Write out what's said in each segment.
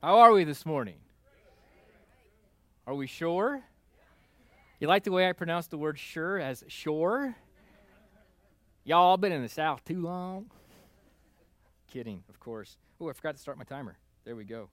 How are we this morning? Are we sure? You like the way I pronounce the word sure as sure? Y'all been in the South too long? Kidding, of course. Oh, I forgot to start my timer. There we go.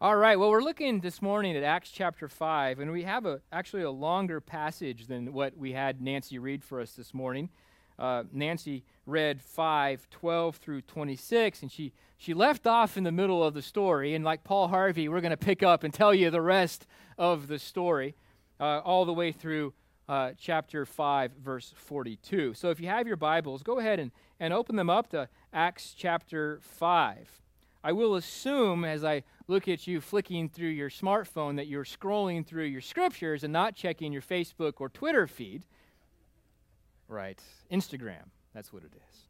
All right, well, we're looking this morning at Acts chapter 5, and we have a, actually a longer passage than what we had Nancy read for us this morning. Uh, Nancy read 5, 12 through 26, and she, she left off in the middle of the story. And like Paul Harvey, we're going to pick up and tell you the rest of the story uh, all the way through uh, chapter 5, verse 42. So if you have your Bibles, go ahead and, and open them up to Acts chapter 5. I will assume as I look at you flicking through your smartphone that you're scrolling through your scriptures and not checking your Facebook or Twitter feed. Right, Instagram. That's what it is.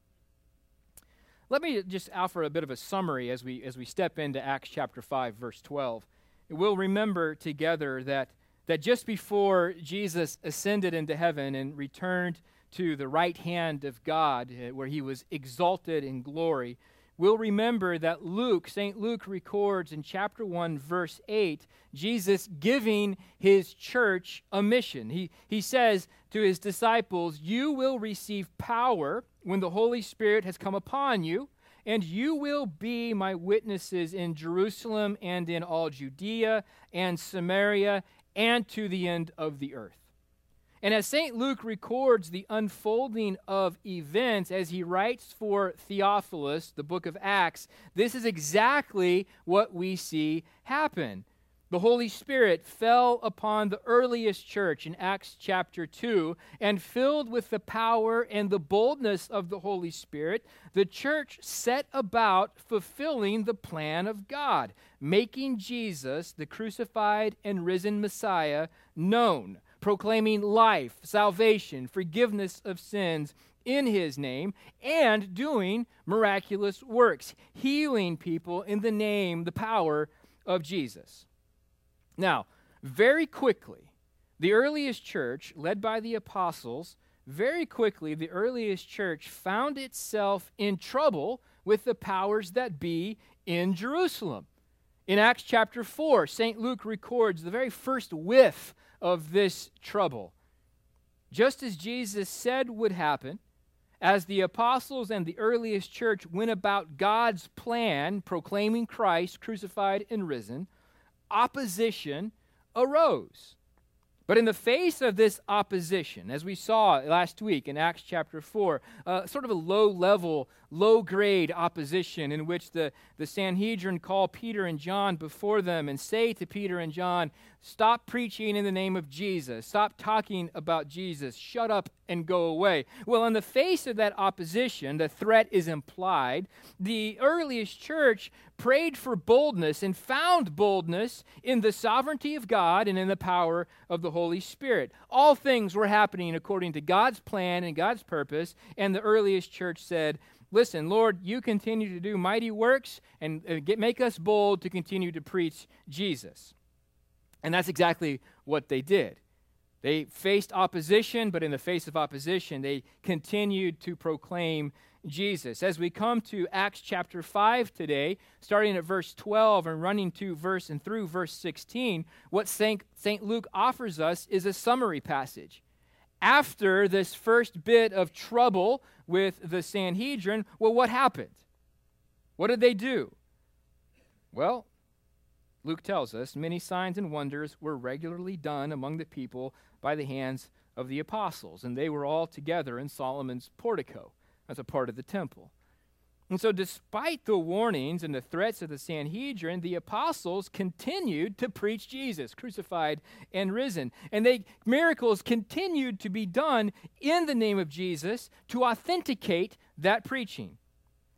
Let me just offer a bit of a summary as we, as we step into Acts chapter 5, verse 12. We'll remember together that, that just before Jesus ascended into heaven and returned to the right hand of God, uh, where he was exalted in glory, we'll remember that Luke, St. Luke records in chapter 1, verse 8, Jesus giving his church a mission. He, he says to his disciples, You will receive power when the Holy Spirit has come upon you, and you will be my witnesses in Jerusalem and in all Judea and Samaria and to the end of the earth. And as St. Luke records the unfolding of events as he writes for Theophilus, the book of Acts, this is exactly what we see happen. The Holy Spirit fell upon the earliest church in Acts chapter 2, and filled with the power and the boldness of the Holy Spirit, the church set about fulfilling the plan of God, making Jesus, the crucified and risen Messiah, known proclaiming life, salvation, forgiveness of sins in his name, and doing miraculous works, healing people in the name, the power of Jesus. Now, very quickly, the earliest church, led by the apostles, very quickly, the earliest church found itself in trouble with the powers that be in Jerusalem. In Acts chapter 4, St. Luke records the very first whiff of this trouble. Just as Jesus said would happen, as the apostles and the earliest church went about God's plan, proclaiming Christ crucified and risen, opposition arose. But in the face of this opposition, as we saw last week in Acts chapter 4, uh, sort of a low level, low grade opposition in which the, the Sanhedrin call Peter and John before them and say to Peter and John, Stop preaching in the name of Jesus. Stop talking about Jesus. Shut up and go away. Well, in the face of that opposition, the threat is implied. The earliest church prayed for boldness and found boldness in the sovereignty of God and in the power of the Holy Spirit. All things were happening according to God's plan and God's purpose, and the earliest church said, Listen, Lord, you continue to do mighty works and uh, get, make us bold to continue to preach Jesus. And that's exactly what they did. They faced opposition, but in the face of opposition, they continued to proclaim Jesus. As we come to Acts chapter 5 today, starting at verse 12 and running to verse and through verse 16, what St. Luke offers us is a summary passage. After this first bit of trouble with the Sanhedrin, well, what happened? What did they do? Well, Luke tells us many signs and wonders were regularly done among the people by the hands of the apostles, and they were all together in Solomon's portico as a part of the temple. And so, despite the warnings and the threats of the Sanhedrin, the apostles continued to preach Jesus, crucified and risen. And they, miracles continued to be done in the name of Jesus to authenticate that preaching.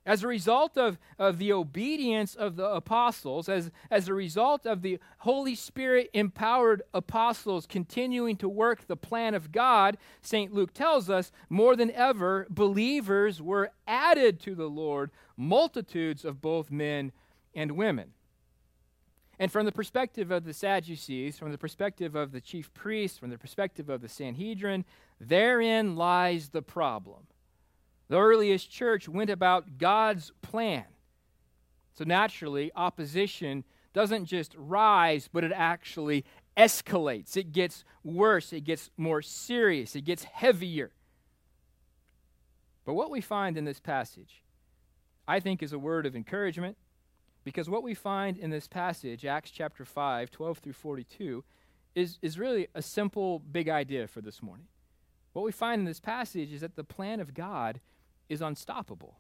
As a result of, of the obedience of the apostles, as, as a result of the Holy Spirit empowered apostles continuing to work the plan of God, St. Luke tells us, more than ever, believers were added to the Lord, multitudes of both men and women. And from the perspective of the Sadducees, from the perspective of the chief priests, from the perspective of the Sanhedrin, therein lies the problem. The earliest church went about God's plan, So naturally, opposition doesn't just rise, but it actually escalates. It gets worse, it gets more serious, it gets heavier. But what we find in this passage, I think, is a word of encouragement because what we find in this passage, Acts chapter 5, 12 through 42, is, is really a simple, big idea for this morning. What we find in this passage is that the plan of God is unstoppable.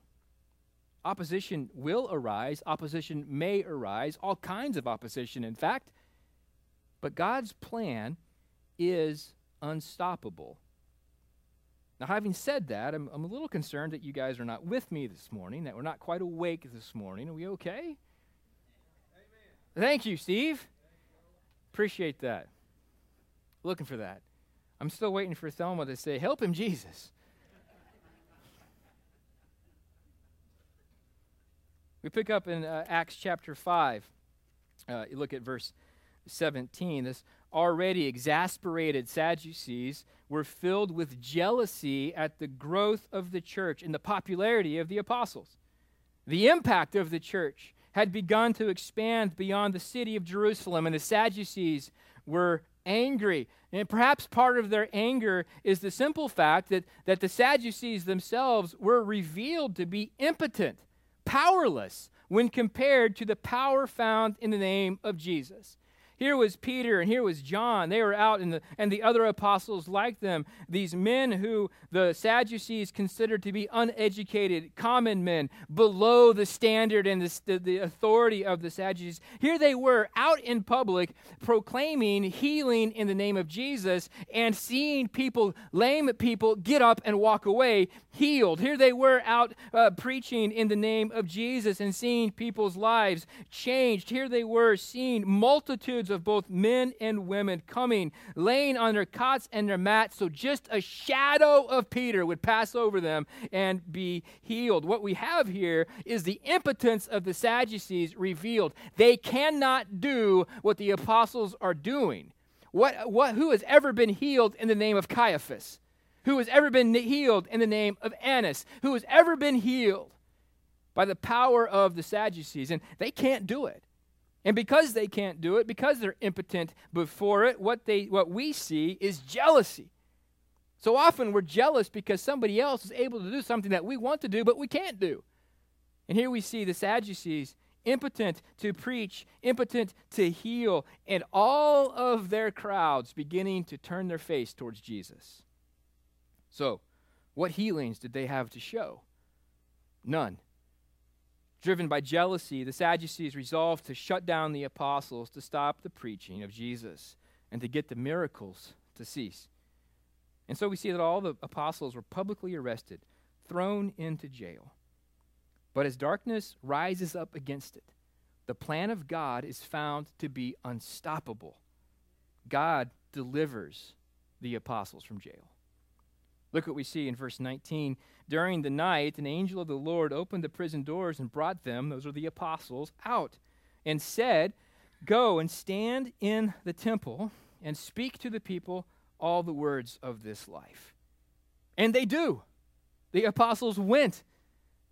Opposition will arise, opposition may arise, all kinds of opposition, in fact. But God's plan is unstoppable. Now, having said that, I'm, I'm, a little concerned that you guys are not with me this morning, that we're not quite awake this morning. Are we okay? Amen. Thank you, Steve. Appreciate that. Looking for that. I'm still waiting for Thelma to say, Help him, Jesus. We pick up in uh, Acts chapter 5. Uh, you look at verse 17. This already exasperated Sadducees were filled with jealousy at the growth of the church and the popularity of the apostles. The impact of the church had begun to expand beyond the city of Jerusalem, and the Sadducees were angry. And perhaps part of their anger is the simple fact that, that the Sadducees themselves were revealed to be impotent, powerless, when compared to the power found in the name of Jesus. Here was Peter and here was John. They were out, the, and the other apostles like them, these men who the Sadducees considered to be uneducated, common men, below the standard and the, the, the authority of the Sadducees. Here they were out in public proclaiming healing in the name of Jesus and seeing people, lame people, get up and walk away healed. Here they were out uh, preaching in the name of Jesus and seeing people's lives changed. Here they were seeing multitudes of both men and women coming, laying on their cots and their mats, so just a shadow of Peter would pass over them and be healed. What we have here is the impotence of the Sadducees revealed. They cannot do what the apostles are doing. What, what, who has ever been healed in the name of Caiaphas? Who has ever been healed in the name of Annas? Who has ever been healed by the power of the Sadducees? And they can't do it. And because they can't do it, because they're impotent before it, what, they, what we see is jealousy. So often we're jealous because somebody else is able to do something that we want to do, but we can't do. And here we see the Sadducees impotent to preach, impotent to heal, and all of their crowds beginning to turn their face towards Jesus. So, what healings did they have to show? None. Driven by jealousy, the Sadducees resolved to shut down the apostles to stop the preaching of Jesus and to get the miracles to cease. And so we see that all the apostles were publicly arrested, thrown into jail. But as darkness rises up against it, the plan of God is found to be unstoppable. God delivers the apostles from jail. Look what we see in verse 19. During the night, an angel of the Lord opened the prison doors and brought them, those are the apostles, out and said, Go and stand in the temple and speak to the people all the words of this life. And they do. The apostles went.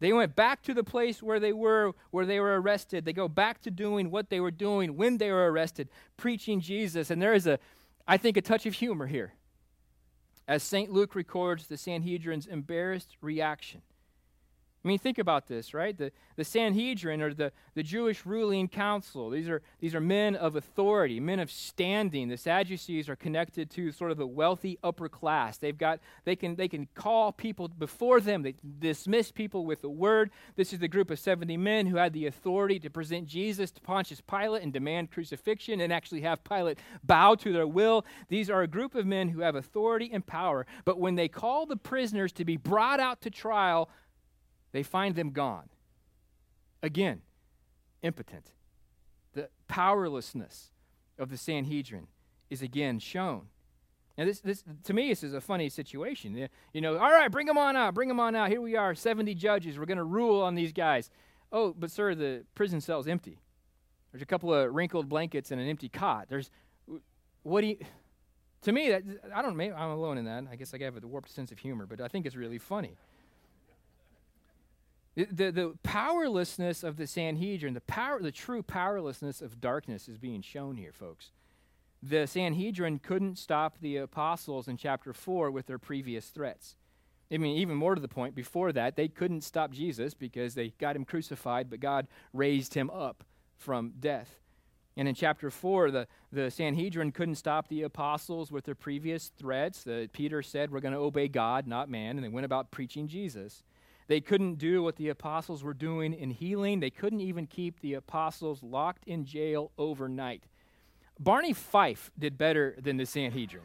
They went back to the place where they were, where they were arrested. They go back to doing what they were doing when they were arrested, preaching Jesus. And there is a, I think, a touch of humor here as St. Luke records the Sanhedrin's embarrassed reaction I mean, think about this, right? The, the Sanhedrin or the, the Jewish ruling council, these are, these are men of authority, men of standing. The Sadducees are connected to sort of the wealthy upper class. They've got, they can, they can call people before them, they dismiss people with a word. This is the group of 70 men who had the authority to present Jesus to Pontius Pilate and demand crucifixion and actually have Pilate bow to their will. These are a group of men who have authority and power, but when they call the prisoners to be brought out to trial, they find them gone. Again, impotent. The powerlessness of the Sanhedrin is again shown. Now, this, this, to me, this is a funny situation. You know, all right, bring them on out, bring them on out. Here we are, 70 judges. We're going to rule on these guys. Oh, but sir, the prison cell's empty. There's a couple of wrinkled blankets and an empty cot. There's, what do you, to me, that, I don't, maybe I'm alone in that. I guess I have a warped sense of humor, but I think it's really funny. The, the, powerlessness of the Sanhedrin, the, power, the true powerlessness of darkness is being shown here, folks. The Sanhedrin couldn't stop the apostles in chapter 4 with their previous threats. I mean, even more to the point, before that, they couldn't stop Jesus because they got him crucified, but God raised him up from death. And in chapter 4, the, the Sanhedrin couldn't stop the apostles with their previous threats. The, Peter said, We're going to obey God, not man. And they went about preaching Jesus. They couldn't do what the apostles were doing in healing. They couldn't even keep the apostles locked in jail overnight. Barney Fife did better than the Sanhedrin.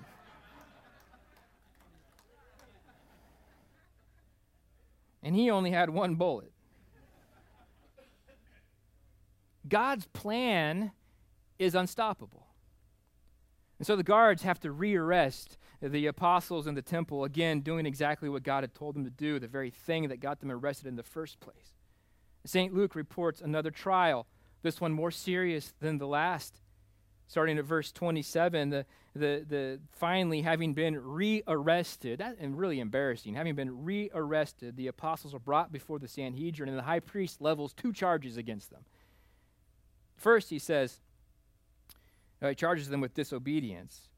and he only had one bullet. God's plan is unstoppable. And so the guards have to rearrest the apostles in the temple, again, doing exactly what God had told them to do, the very thing that got them arrested in the first place. St. Luke reports another trial, this one more serious than the last. Starting at verse 27, the, the, the finally having been rearrested, and really embarrassing, having been rearrested, the apostles are brought before the Sanhedrin, and the high priest levels two charges against them. First, he says, uh, he charges them with disobedience.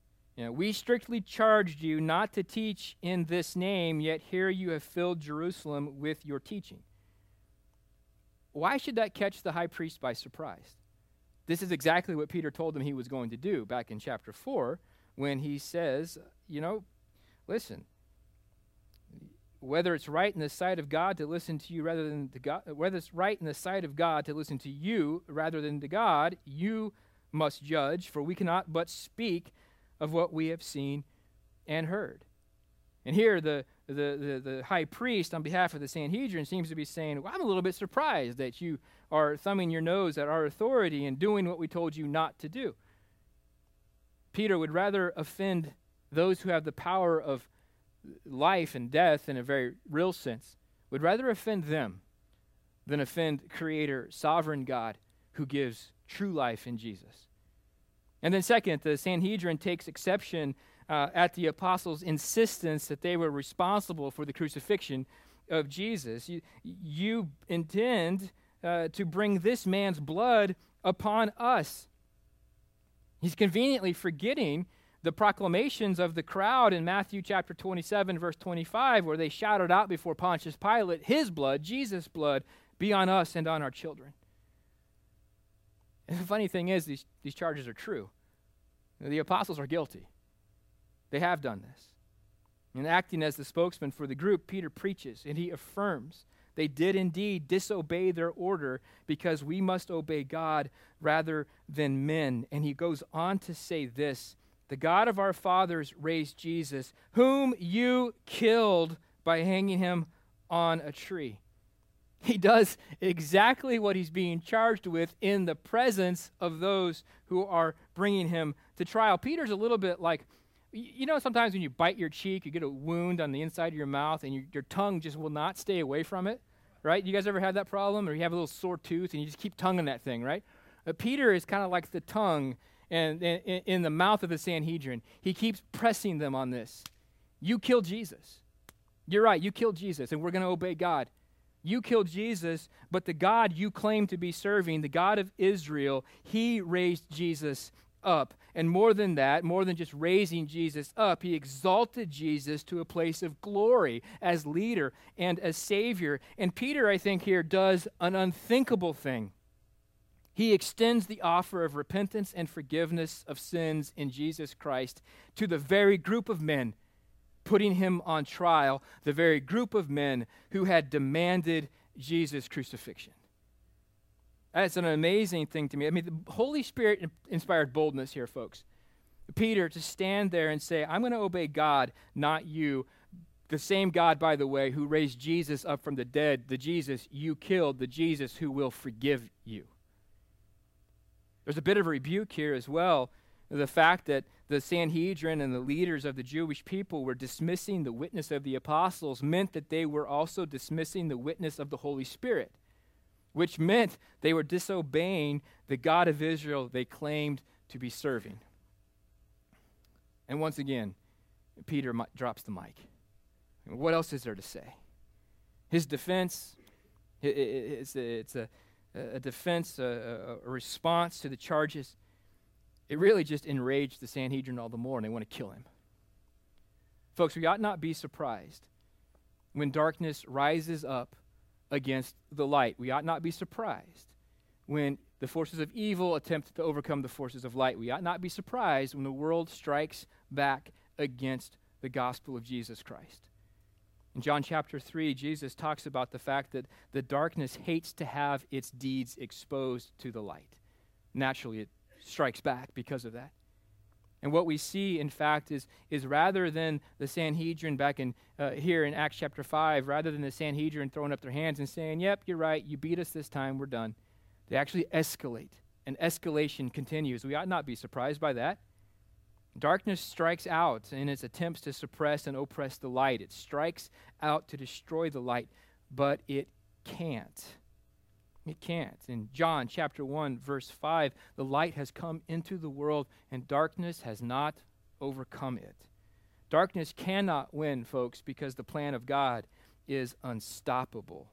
You know, we strictly charged you not to teach in this name, yet here you have filled Jerusalem with your teaching. Why should that catch the high priest by surprise? This is exactly what Peter told him he was going to do back in chapter 4 when he says, you know, listen, whether it's right in the sight of God to listen to you rather than to God, whether it's right in the sight of God to listen to you rather than to God, you must judge, for we cannot but speak of what we have seen and heard. And here, the, the, the, the, high priest, on behalf of the Sanhedrin, seems to be saying, well, I'm a little bit surprised that you are thumbing your nose at our authority and doing what we told you not to do. Peter would rather offend those who have the power of life and death in a very real sense, would rather offend them than offend Creator, sovereign God who gives true life in Jesus. And then, second, the Sanhedrin takes exception uh, at the apostles' insistence that they were responsible for the crucifixion of Jesus. You, you intend uh, to bring this man's blood upon us. He's conveniently forgetting the proclamations of the crowd in Matthew chapter 27, verse 25, where they shouted out before Pontius Pilate, His blood, Jesus' blood, be on us and on our children. And the funny thing is, these, these charges are true. The apostles are guilty. They have done this. And acting as the spokesman for the group, Peter preaches and he affirms they did indeed disobey their order because we must obey God rather than men. And he goes on to say this The God of our fathers raised Jesus, whom you killed by hanging him on a tree. He does exactly what he's being charged with in the presence of those who are bringing him to trial. Peter's a little bit like, you know, sometimes when you bite your cheek, you get a wound on the inside of your mouth, and your, your tongue just will not stay away from it, right? You guys ever had that problem? Or you have a little sore tooth, and you just keep tonguing that thing, right? Peter is kind of like the tongue and, in, in the mouth of the Sanhedrin. He keeps pressing them on this. You killed Jesus. You're right, you killed Jesus, and we're going to obey God. You killed Jesus, but the God you claim to be serving, the God of Israel, he raised Jesus up. And more than that, more than just raising Jesus up, he exalted Jesus to a place of glory as leader and as Savior. And Peter, I think, here does an unthinkable thing. He extends the offer of repentance and forgiveness of sins in Jesus Christ to the very group of men putting him on trial, the very group of men who had demanded Jesus' crucifixion. That's an amazing thing to me. I mean, the Holy Spirit inspired boldness here, folks. Peter to stand there and say, I'm going to obey God, not you. The same God, by the way, who raised Jesus up from the dead, the Jesus you killed, the Jesus who will forgive you. There's a bit of a rebuke here as well. The fact that the Sanhedrin and the leaders of the Jewish people were dismissing the witness of the apostles meant that they were also dismissing the witness of the Holy Spirit, which meant they were disobeying the God of Israel they claimed to be serving. And once again, Peter drops the mic. What else is there to say? His defense It, it, it's a, it's a, a defense, a, a, response to the charges. It really just enraged the Sanhedrin all the more, and they want to kill him. Folks, we ought not be surprised when darkness rises up against the light. We ought not be surprised when the forces of evil attempt to overcome the forces of light. We ought not be surprised when the world strikes back against the gospel of Jesus Christ. In John chapter 3, Jesus talks about the fact that the darkness hates to have its deeds exposed to the light. Naturally, it strikes back because of that. And what we see, in fact, is, is rather than the Sanhedrin back in uh, here in Acts chapter 5, rather than the Sanhedrin throwing up their hands and saying, Yep, you're right, you beat us this time, we're done, they actually escalate. And escalation continues. We ought not be surprised by that. Darkness strikes out in its attempts to suppress and oppress the light. It strikes out to destroy the light, but it can't. It can't. In John chapter 1, verse 5, the light has come into the world, and darkness has not overcome it. Darkness cannot win, folks, because the plan of God is unstoppable.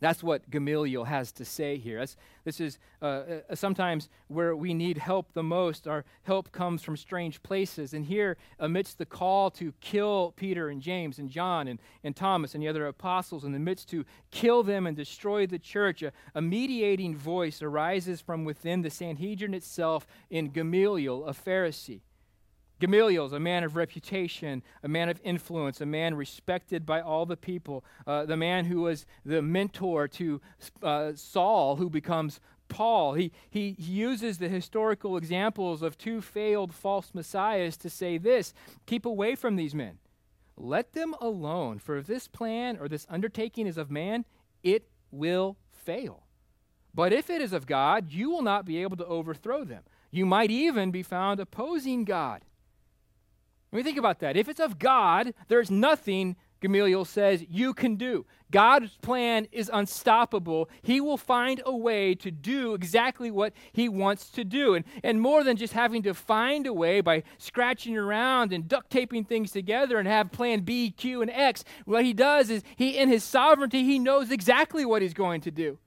That's what Gamaliel has to say here. That's, this is uh, uh, sometimes where we need help the most. Our help comes from strange places. And here, amidst the call to kill Peter and James and John and, and Thomas and the other apostles, in the midst to kill them and destroy the church, a, a mediating voice arises from within the Sanhedrin itself in Gamaliel, a Pharisee. Gamaliel is a man of reputation, a man of influence, a man respected by all the people, uh, the man who was the mentor to uh, Saul, who becomes Paul. He, he uses the historical examples of two failed false messiahs to say this keep away from these men. Let them alone, for if this plan or this undertaking is of man, it will fail. But if it is of God, you will not be able to overthrow them. You might even be found opposing God. When we think about that, if it's of God, there's nothing, Gamaliel says, you can do. God's plan is unstoppable. He will find a way to do exactly what he wants to do. And, and more than just having to find a way by scratching around and duct taping things together and have plan B, Q, and X, what he does is he, in his sovereignty, he knows exactly what he's going to do.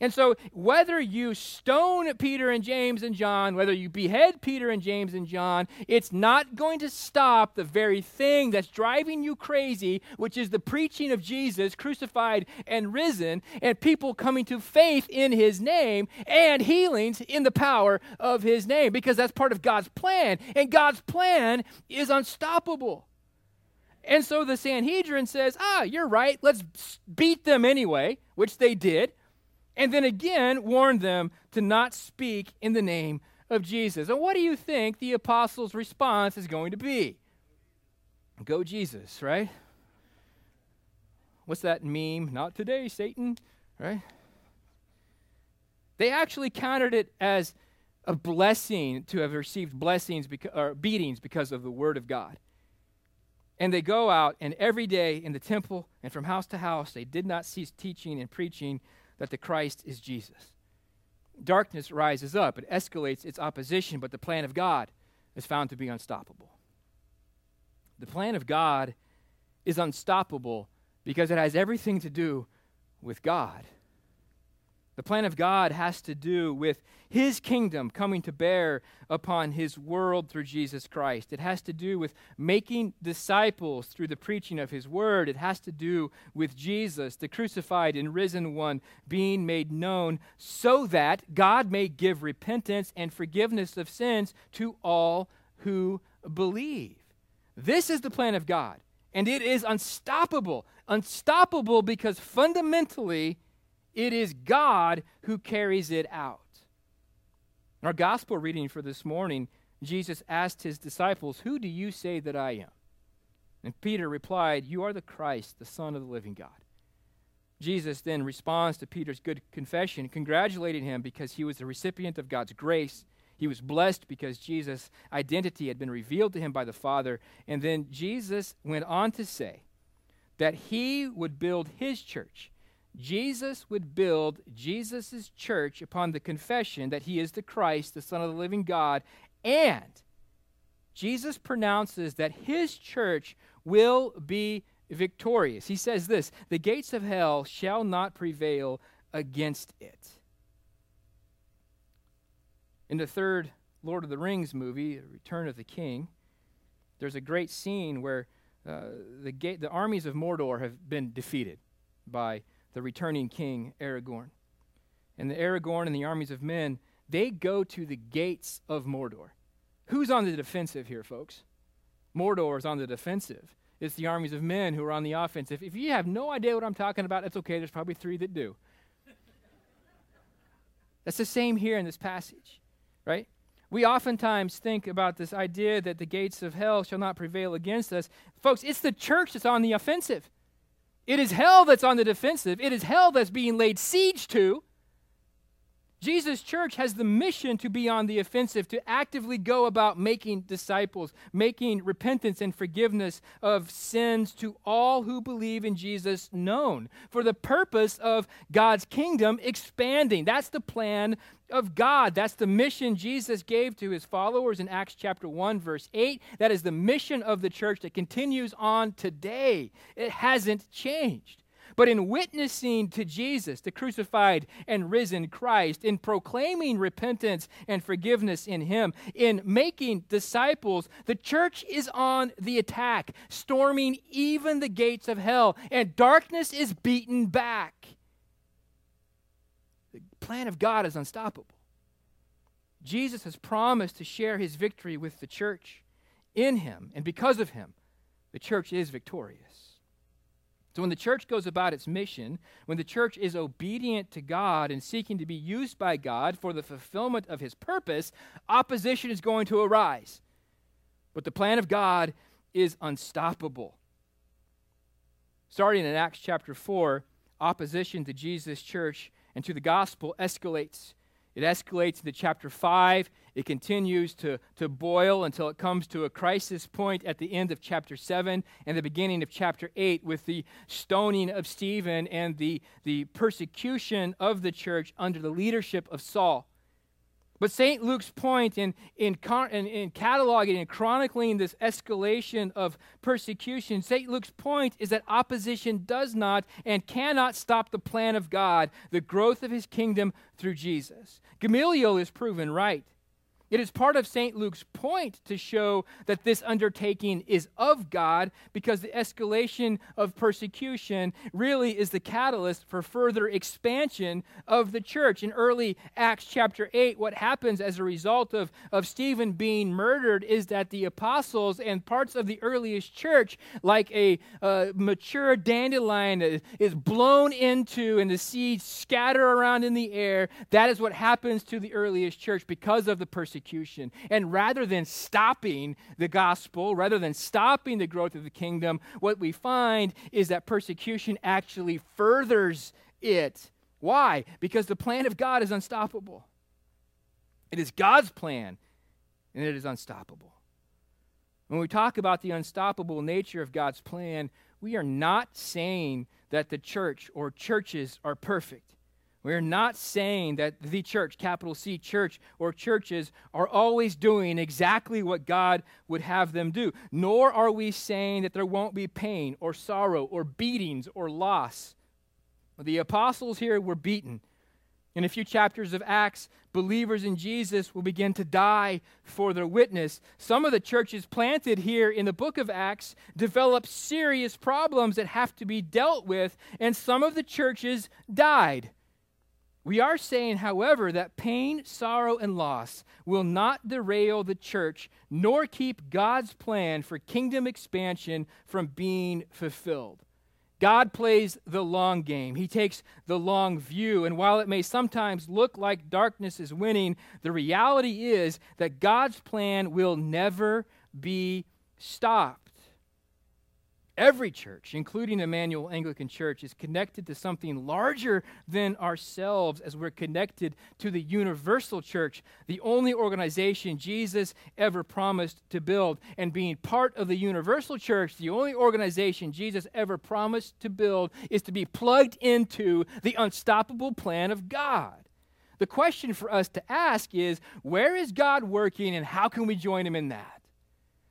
And so, whether you stone Peter and James and John, whether you behead Peter and James and John, it's not going to stop the very thing that's driving you crazy, which is the preaching of Jesus crucified and risen, and people coming to faith in his name and healings in the power of his name, because that's part of God's plan. And God's plan is unstoppable. And so the Sanhedrin says, ah, you're right, let's beat them anyway, which they did and then again warned them to not speak in the name of Jesus. And what do you think the apostles' response is going to be? Go Jesus, right? What's that meme? Not today, Satan, right? They actually counted it as a blessing to have received blessings beca- or beatings because of the word of God. And they go out, and every day in the temple and from house to house, they did not cease teaching and preaching that the Christ is Jesus. Darkness rises up, it escalates its opposition, but the plan of God is found to be unstoppable. The plan of God is unstoppable because it has everything to do with God. The plan of God has to do with His kingdom coming to bear upon His world through Jesus Christ. It has to do with making disciples through the preaching of His word. It has to do with Jesus, the crucified and risen one, being made known so that God may give repentance and forgiveness of sins to all who believe. This is the plan of God, and it is unstoppable. Unstoppable because fundamentally, it is God who carries it out. In our gospel reading for this morning, Jesus asked his disciples, Who do you say that I am? And Peter replied, You are the Christ, the Son of the living God. Jesus then responds to Peter's good confession, congratulating him because he was the recipient of God's grace. He was blessed because Jesus' identity had been revealed to him by the Father. And then Jesus went on to say that he would build his church Jesus would build Jesus' church upon the confession that he is the Christ, the Son of the living God, and Jesus pronounces that his church will be victorious. He says this The gates of hell shall not prevail against it. In the third Lord of the Rings movie, Return of the King, there's a great scene where uh, the, the armies of Mordor have been defeated by the returning king Aragorn. And the Aragorn and the armies of men, they go to the gates of Mordor. Who's on the defensive here, folks? Mordor is on the defensive. It's the armies of men who are on the offensive. If you have no idea what I'm talking about, that's okay. There's probably three that do. That's the same here in this passage, right? We oftentimes think about this idea that the gates of hell shall not prevail against us. Folks, it's the church that's on the offensive. It is hell that's on the defensive. It is hell that's being laid siege to. Jesus' church has the mission to be on the offensive, to actively go about making disciples, making repentance and forgiveness of sins to all who believe in Jesus known, for the purpose of God's kingdom expanding. That's the plan of God. That's the mission Jesus gave to his followers in Acts chapter 1, verse 8. That is the mission of the church that continues on today. It hasn't changed. But in witnessing to Jesus, the crucified and risen Christ, in proclaiming repentance and forgiveness in Him, in making disciples, the church is on the attack, storming even the gates of hell, and darkness is beaten back. The plan of God is unstoppable. Jesus has promised to share his victory with the church in him, and because of him, the church is victorious. So, when the church goes about its mission, when the church is obedient to God and seeking to be used by God for the fulfillment of his purpose, opposition is going to arise. But the plan of God is unstoppable. Starting in Acts chapter 4, opposition to Jesus' church and to the gospel escalates. It escalates into chapter 5. It continues to, to boil until it comes to a crisis point at the end of chapter 7 and the beginning of chapter 8 with the stoning of Stephen and the, the persecution of the church under the leadership of Saul. But St. Luke's point in, in, in, in, cataloging and chronicling this escalation of persecution, St. Luke's point is that opposition does not and cannot stop the plan of God, the growth of his kingdom through Jesus. Gamaliel is proven right. It is part of St. Luke's point to show that this undertaking is of God because the escalation of persecution really is the catalyst for further expansion of the church. In early Acts chapter 8, what happens as a result of, of Stephen being murdered is that the apostles and parts of the earliest church, like a uh, mature dandelion, is blown into and the seeds scatter around in the air. That is what happens to the earliest church because of the persecution persecution. And rather than stopping the gospel, rather than stopping the growth of the kingdom, what we find is that persecution actually furthers it. Why? Because the plan of God is unstoppable. It is God's plan, and it is unstoppable. When we talk about the unstoppable nature of God's plan, we are not saying that the church or churches are perfect. We're not saying that the church, capital C church, or churches are always doing exactly what God would have them do. Nor are we saying that there won't be pain or sorrow or beatings or loss. The apostles here were beaten. In a few chapters of Acts, believers in Jesus will begin to die for their witness. Some of the churches planted here in the book of Acts develop serious problems that have to be dealt with, and some of the churches died. We are saying, however, that pain, sorrow, and loss will not derail the church nor keep God's plan for kingdom expansion from being fulfilled. God plays the long game. He takes the long view. And while it may sometimes look like darkness is winning, the reality is that God's plan will never be stopped. Every church, including Emmanuel Anglican Church, is connected to something larger than ourselves as we're connected to the universal church, the only organization Jesus ever promised to build. And being part of the universal church, the only organization Jesus ever promised to build, is to be plugged into the unstoppable plan of God. The question for us to ask is where is God working and how can we join him in that?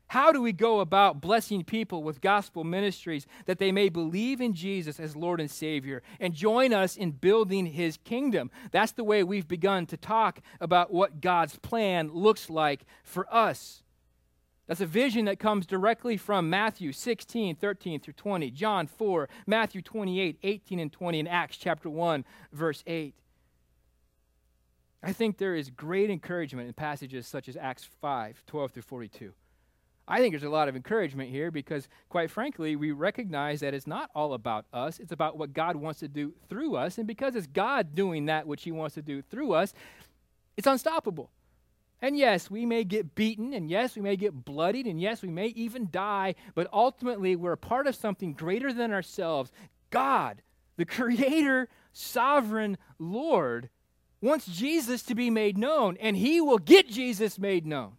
How do we go about blessing people with gospel ministries that they may believe in Jesus as Lord and Savior and join us in building His kingdom? That's the way we've begun to talk about what God's plan looks like for us. That's a vision that comes directly from Matthew 16, 13 through 20, John 4, Matthew 28, 18 and 20, and Acts chapter 1, verse 8. I think there is great encouragement in passages such as Acts 5, 12 through 42. I think there's a lot of encouragement here because, quite frankly, we recognize that it's not all about us. It's about what God wants to do through us. And because it's God doing that which He wants to do through us, it's unstoppable. And yes, we may get beaten, and yes, we may get bloodied, and yes, we may even die, but ultimately, we're a part of something greater than ourselves. God, the Creator, Sovereign Lord, wants Jesus to be made known, and He will get Jesus made known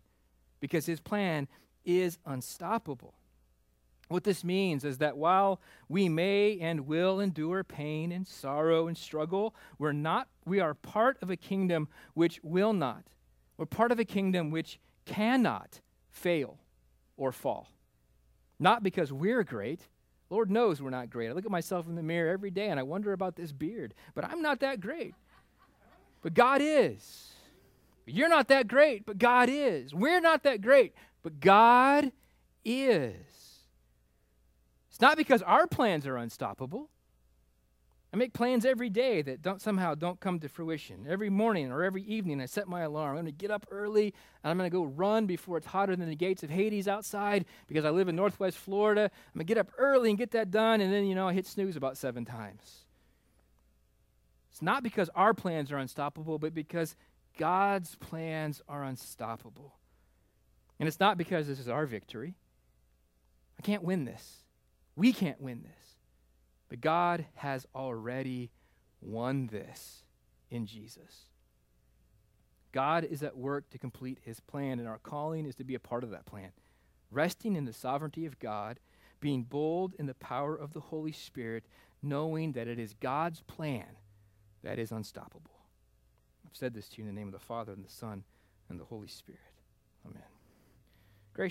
because His plan is unstoppable. What this means is that while we may and will endure pain and sorrow and struggle, we're not we are part of a kingdom which will not. We're part of a kingdom which cannot fail or fall. Not because we're great. Lord knows we're not great. I look at myself in the mirror every day and I wonder about this beard, but I'm not that great. But God is. You're not that great, but God is. We're not that great, but God is. It's not because our plans are unstoppable. I make plans every day that don't somehow don't come to fruition. Every morning or every evening, I set my alarm. I'm going to get up early and I'm going to go run before it's hotter than the gates of Hades outside because I live in Northwest Florida. I'm going to get up early and get that done, and then you know I hit snooze about seven times. It's not because our plans are unstoppable, but because God's plans are unstoppable. And it's not because this is our victory. I can't win this. We can't win this. But God has already won this in Jesus. God is at work to complete his plan, and our calling is to be a part of that plan. Resting in the sovereignty of God, being bold in the power of the Holy Spirit, knowing that it is God's plan that is unstoppable. I've said this to you in the name of the Father, and the Son, and the Holy Spirit. Amen.